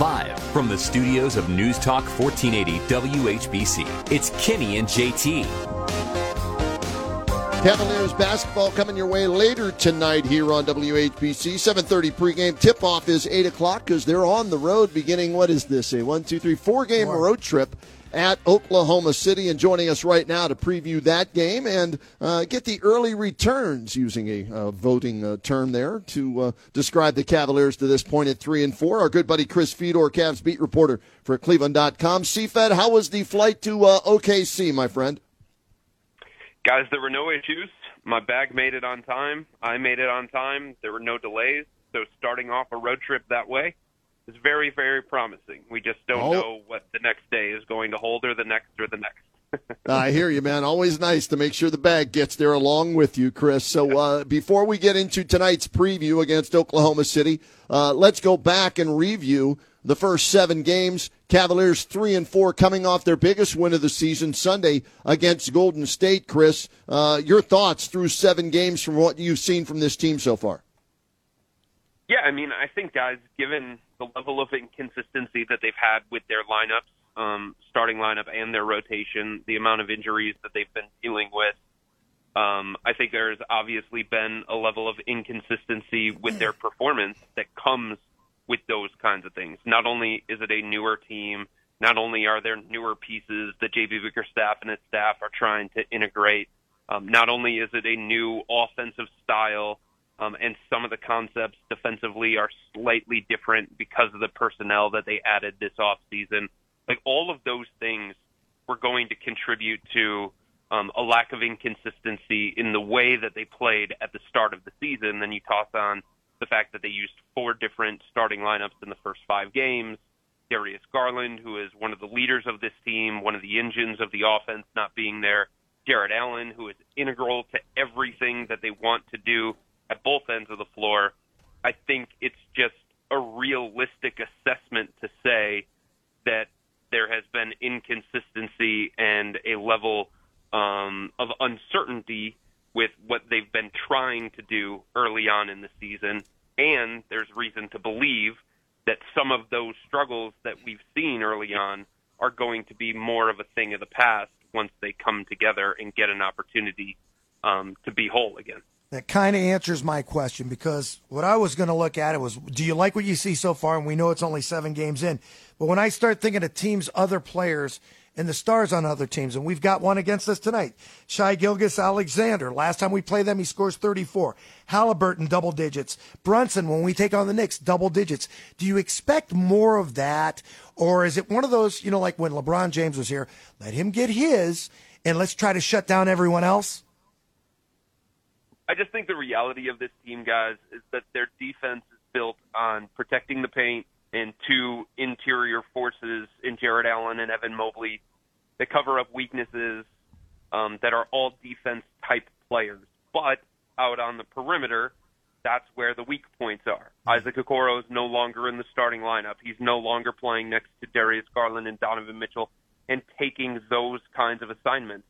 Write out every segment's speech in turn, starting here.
Live from the studios of News Talk 1480 WHBC, it's Kenny and JT. Cavaliers basketball coming your way later tonight here on WHBC. 7.30 pregame. Tip-off is 8 o'clock because they're on the road beginning, what is this, a one, two, three, four-game road trip at Oklahoma City. And joining us right now to preview that game and uh, get the early returns, using a uh, voting uh, term there, to uh, describe the Cavaliers to this point at 3 and 4. Our good buddy Chris Fedor, Cavs beat reporter for Cleveland.com. CFED, how was the flight to uh, OKC, my friend? Guys, there were no issues. My bag made it on time. I made it on time. There were no delays. So starting off a road trip that way is very, very promising. We just don't Oh. know what the next day is going to hold or the next or the next. I hear you, man. Always nice to make sure the bag gets there along with you, Chris. So uh, before we get into tonight's preview against Oklahoma City, uh, let's go back and review the first seven games. Cavaliers three and four, coming off their biggest win of the season Sunday against Golden State. Chris, uh, your thoughts through seven games from what you've seen from this team so far? Yeah, I mean, I think guys, given the level of inconsistency that they've had with their lineups, um, starting lineup and their rotation, the amount of injuries that they've been dealing with, um, I think there's obviously been a level of inconsistency with their performance that comes with those kinds of things. Not only is it a newer team, not only are there newer pieces that JB Bickerstaff and his staff are trying to integrate, um, not only is it a new offensive style, um, and some of the concepts defensively are slightly different because of the personnel that they added this offseason. Like all of those things were going to contribute to um, a lack of inconsistency in the way that they played at the start of the season. Then you toss on the fact that they used four different starting lineups in the first five games. Darius Garland, who is one of the leaders of this team, one of the engines of the offense, not being there. Jarrett Allen, who is integral to everything that they want to do at both ends of the floor. I think it's just a realistic assessment to say that there has been inconsistency and a level um, of uncertainty with what they've been trying to do early on in the season. And there's reason to believe that some of those struggles that we've seen early on are going to be more of a thing of the past once they come together and get an opportunity um, to be whole again. That kind of answers my question because what I was going to look at it was, do you like what you see so far? And we know it's only seven games in, but when I start thinking of teams, other players, and the stars on other teams, and we've got one against us tonight, Shai Gilgeous Alexander. Last time we play them, he scores 34. Halliburton double digits. Brunson, when we take on the Knicks, double digits. Do you expect more of that, or is it one of those, you know, like when LeBron James was here, let him get his, and let's try to shut down everyone else? I just think the reality of this team, guys, is that their defense is built on protecting the paint and two interior forces in Jarrett Allen and Evan Mobley that cover up weaknesses um, that are all defense type players. But out on the perimeter, that's where the weak points are. Isaac Okoro is no longer in the starting lineup. He's no longer playing next to Darius Garland and Donovan Mitchell and taking those kinds of assignments.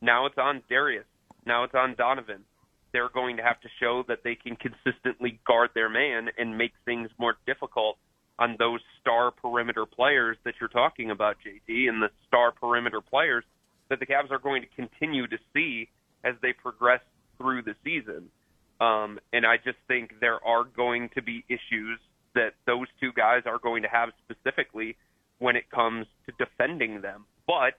Now it's on Darius. Now it's on Donovan they're going to have to show that they can consistently guard their man and make things more difficult on those star perimeter players that you're talking about, JD, and the star perimeter players that the Cavs are going to continue to see as they progress through the season. Um, and I just think there are going to be issues that those two guys are going to have specifically when it comes to defending them. But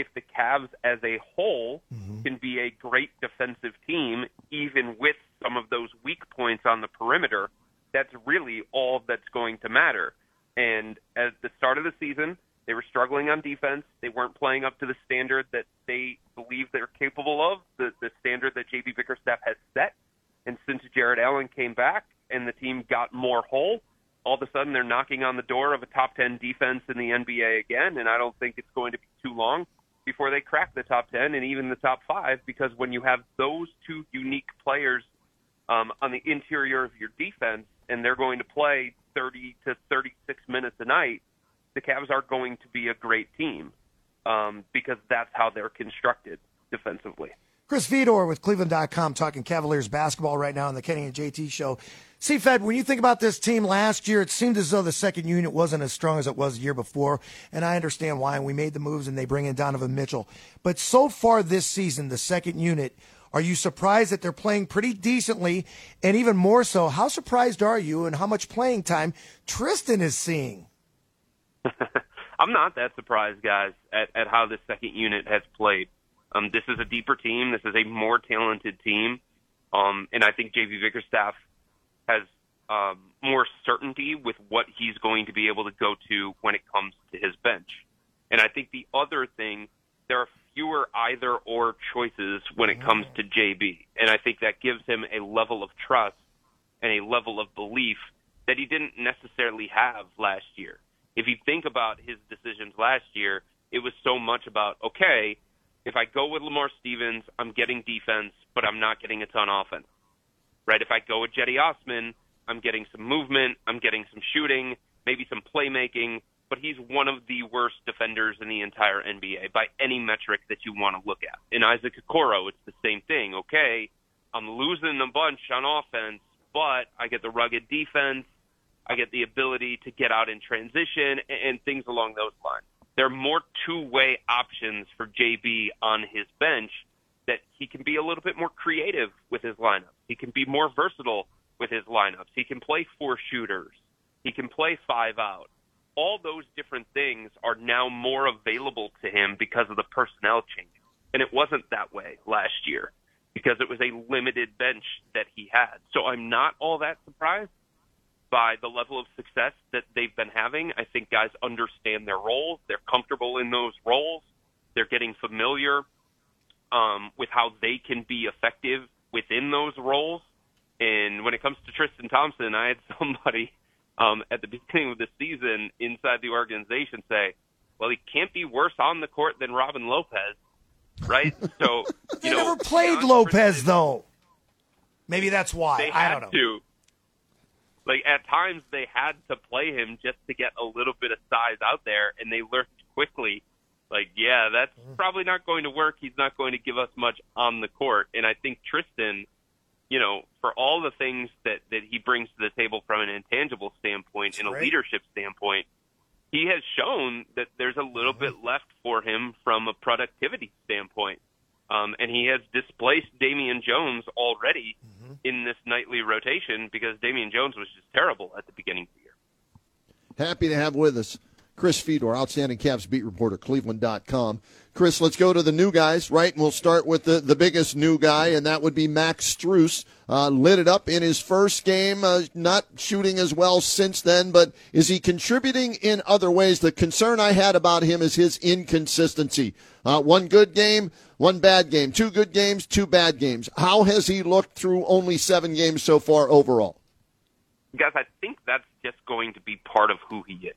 if the Cavs as a whole mm-hmm. can be a great defensive team, even with some of those weak points on the perimeter, that's really all that's going to matter. And at the start of the season, they were struggling on defense. They weren't playing up to the standard that they believe they're capable of, the, the standard that JB Bickerstaff has set. And since Jarrett Allen came back, and the team got more whole, all of a sudden they're knocking on the door of a top 10 defense in the NBA again, and I don't think it's going to be too long before they crack the top 10 and even the top five because when you have those two unique players um, on the interior of your defense and they're going to play 30 to 36 minutes a night, the Cavs are going to be a great team um, because that's how they're constructed defensively. Chris Fedor with Cleveland.com talking Cavaliers basketball right now on the Kenny and JT show. See, Fed, when you think about this team last year, it seemed as though the second unit wasn't as strong as it was the year before, and I understand why. And we made the moves, and they bring in Donovan Mitchell. But so far this season, the second unit, are you surprised that they're playing pretty decently? And even more so, how surprised are you, and how much playing time Tristan is seeing? I'm not that surprised, guys, at, at how this second unit has played. Um, this is a deeper team. This is a more talented team. Um, and I think JB Bickerstaff has um, more certainty with what he's going to be able to go to when it comes to his bench. And I think the other thing, there are fewer either or choices when it comes to JB. And I think that gives him a level of trust and a level of belief that he didn't necessarily have last year. If you think about his decisions last year, it was so much about, okay, if I go with Lamar Stevens, I'm getting defense, but I'm not getting a ton of offense. Right? If I go with Cedi Osman, I'm getting some movement, I'm getting some shooting, maybe some playmaking, but he's one of the worst defenders in the entire NBA by any metric that you want to look at. In Isaac Okoro, it's the same thing. Okay, I'm losing a bunch on offense, but I get the rugged defense, I get the ability to get out in transition and, and things along those lines there are more two-way options for JB on his bench that he can be a little bit more creative with his lineups. He can be more versatile with his lineups. He can play four shooters. He can play five out. All those different things are now more available to him because of the personnel change. And it wasn't that way last year because it was a limited bench that he had. So I'm not all that surprised by the level of success that they've been having. I think guys understand their roles. They're comfortable in those roles. They're getting familiar um, with how they can be effective within those roles. And when it comes to Tristan Thompson, I had somebody um, at the beginning of the season inside the organization say, "Well, he can't be worse on the court than Robin Lopez." Right? So they you know, never played Lopez though. Maybe that's why. I don't know. to like at times they had to play him just to get a little bit of size out there, and they learned quickly. Like, yeah, that's Mm-hmm. probably not going to work. He's not going to give us much on the court. And I think Tristan, you know, for all the things that that he brings to the table from an intangible standpoint and a leadership standpoint, he has shown that there's a little Mm-hmm. bit left for him from a productivity standpoint. Um, and he has displaced Damian Jones already Mm-hmm. in this nightly rotation because Damian Jones was just terrible at the beginning of the year. Happy to have with us Chris Fedor, outstanding Cavs beat reporter, Cleveland.com. Chris, let's go to the new guys, right? And we'll start with the, the biggest new guy, and that would be Max Strus. Uh, lit it up in his first game, uh, not shooting as well since then, but is he contributing in other ways? The concern I had about him is his inconsistency. Uh, one good game, one bad game, two good games, two bad games. How has he looked through only seven games so far overall? Guys, I think that's just going to be part of who he is,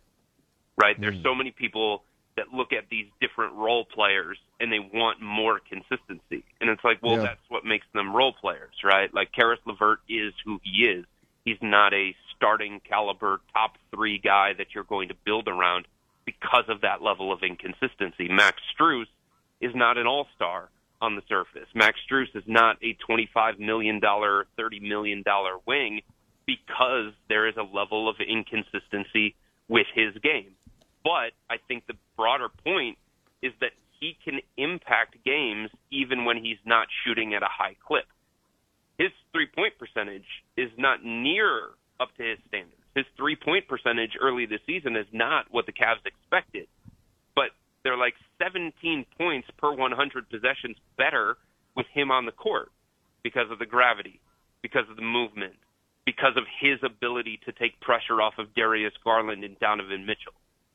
right? There's so many people that look at these different role players and they want more consistency. And it's like, well, Yeah. that's what makes them role players, right? Like Caris LeVert is who he is. He's not a starting caliber top three guy that you're going to build around because of that level of inconsistency. Max Strus is not an all-star on the surface. Max Strus is not a $25 million, $30 million wing because there is a level of inconsistency with his game. But I think the broader point is that he can impact games even when he's not shooting at a high clip. His three point percentage is not near up to his standards. His three point percentage early this season is not what the Cavs expected. But they're like 17 points per 100 possessions better with him on the court because of the gravity, because of the movement, because of his ability to take pressure off of Darius Garland and Donovan Mitchell.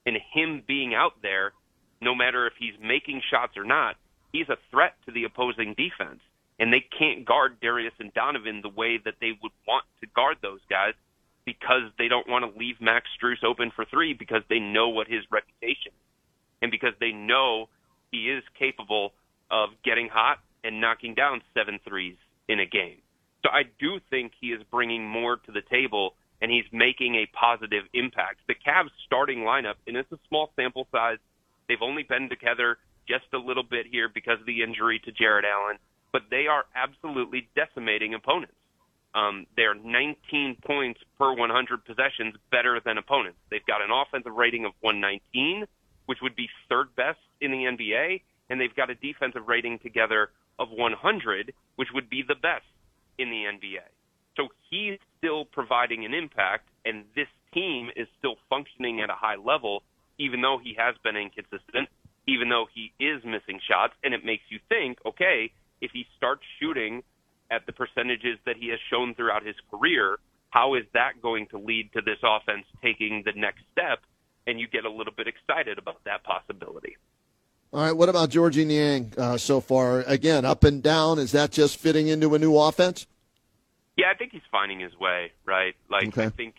And him being out there, no matter if he's making shots or not, he's a threat to the opposing defense. and they can't guard Darius and Donovan the way that they would want to guard those guys because they don't want to leave Max Strus open for three because they know what his reputation is. And because they know he is capable of getting hot and knocking down seven threes in a game. So I do think he is bringing more to the table and he's making a positive impact. The Cavs starting lineup, and it's a small sample size, they've only been together just a little bit here because of the injury to Jarrett Allen, but they are absolutely decimating opponents. Um, they're 19 points per 100 possessions better than opponents. They've got an offensive rating of 119, which would be third best in the NBA, and they've got a defensive rating together of 100, which would be the best in the NBA. So he's still providing an impact, and this team is still functioning at a high level, even though he has been inconsistent, even though he is missing shots. And it makes you think, okay, if he starts shooting at the percentages that he has shown throughout his career, how is that going to lead to this offense taking the next step? And you get a little bit excited about that possibility. All right, what about Georgie Niang uh, so far? Again, up and down. Is that just fitting into a new offense? Yeah, I think he's finding his way, right? Like okay. I think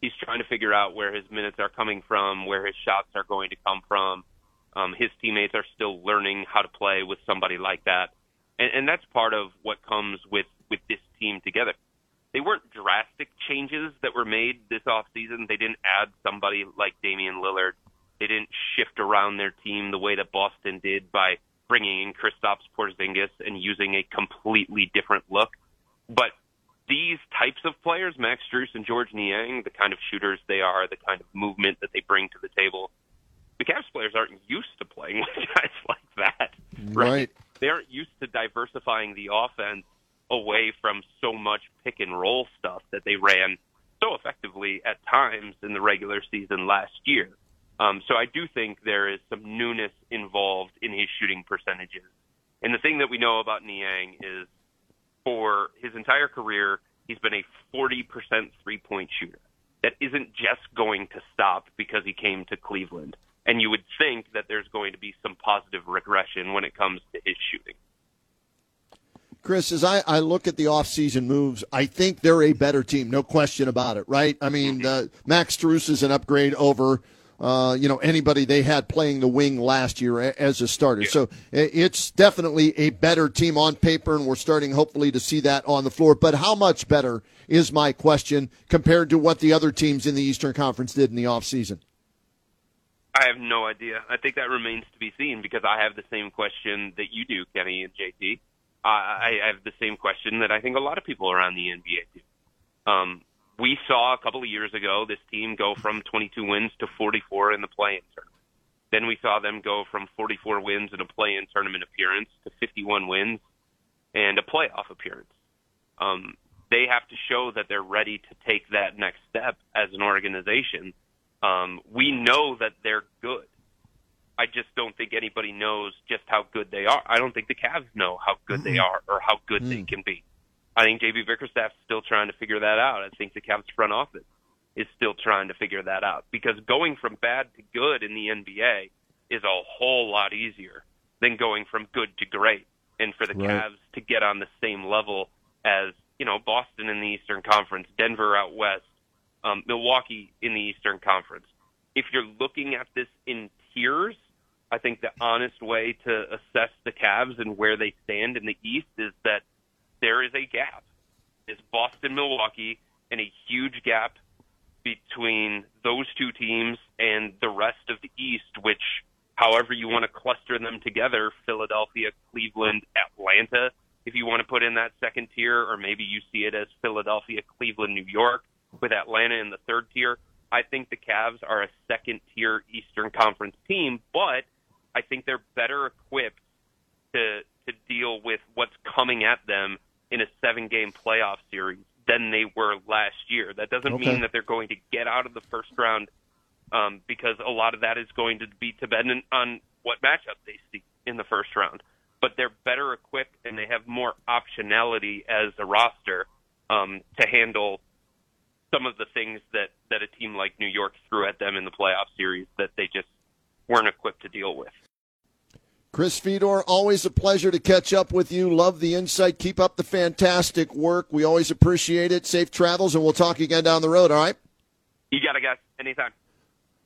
he's trying to figure out where his minutes are coming from, where his shots are going to come from. Um, his teammates are still learning how to play with somebody like that, and, and that's part of what comes with with this team together. They weren't drastic changes that were made this off season. They didn't add somebody like Damian Lillard. They didn't shift around their team the way that Boston did by bringing in Kristaps Porzingis and using a completely different look. But these types of players, Max Strus and Georges Niang, the kind of shooters they are, the kind of movement that they bring to the table, the Cavs players aren't used to playing with guys like that. Right. right. They aren't used to diversifying the offense away from so much pick and roll stuff that they ran so effectively at times in the regular season last year. Um, so I do think there is some newness involved in his shooting percentages. And the thing that we know about Niang is for his entire career, he's been a 40% three point shooter. That isn't just going to stop because he came to Cleveland. And you would think that there's going to be some positive regression when it comes to his shooting. Chris, as I, I look at the offseason moves, I think they're a better team, no question about it, right? I mean, uh, Max Strus is an upgrade over uh, you know anybody they had playing the wing last year as a starter. Yeah. So it's definitely a better team on paper, and we're starting hopefully to see that on the floor. But how much better is my question compared to what the other teams in the Eastern Conference did in the offseason? I have no idea. I think that remains to be seen because I have the same question that you do, Kenny and JT. I have the same question that I think a lot of people around the NBA do. Um, we saw a couple of years ago this team go from 22 wins to 44 in the play-in tournament. Then we saw them go from 44 wins in a play-in tournament appearance to 51 wins and a playoff appearance. Um, they have to show that they're ready to take that next step as an organization. Um, we know that they're good. I just don't think anybody knows just how good they are. I don't think the Cavs know how good mm-hmm. they are or how good mm-hmm. they mm. can be. I think JB Bickerstaff's still trying to figure that out. I think the Cavs front office is still trying to figure that out because going from bad to good in the NBA is a whole lot easier than going from good to great. And for the right. Cavs to get on the same level as, you know, Boston in the Eastern Conference, Denver out west, um, Milwaukee in the Eastern Conference. If you're looking at this in tiers, I think the honest way to assess the Cavs and where they stand in the East is that there is a gap. It's Boston, Milwaukee, and a huge gap between those two teams and the rest of the East, which, however you want to cluster them together, Philadelphia, Cleveland, Atlanta, if you want to put in that second tier, or maybe you see it as Philadelphia, Cleveland, New York, with Atlanta in the third tier. I think the Cavs are a second tier Eastern Conference team, but I think they're better equipped to to deal with what's coming at them in a seven game playoff series than they were last year. That doesn't okay. mean that they're going to get out of the first round um, because a lot of that is going to be dependent on what matchup they see in the first round. But they're better equipped and they have more optionality as a roster um, to handle some of the things that, that a team like New York threw at them in the playoff series that they just weren't equipped to deal with. Chris Fedor, always a pleasure to catch up with you. Love the insight. Keep up the fantastic work. We always appreciate it. Safe travels, and we'll talk again down the road, all right? You got it, guys. Anytime.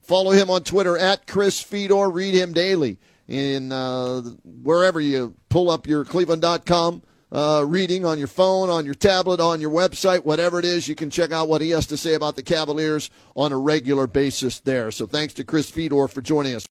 Follow him on Twitter at Chris Fedor. Read him daily in uh, wherever you pull up your Cleveland.com uh, reading on your phone, on your tablet, on your website, whatever it is. You can check out what he has to say about the Cavaliers on a regular basis there. So thanks to Chris Fedor for joining us.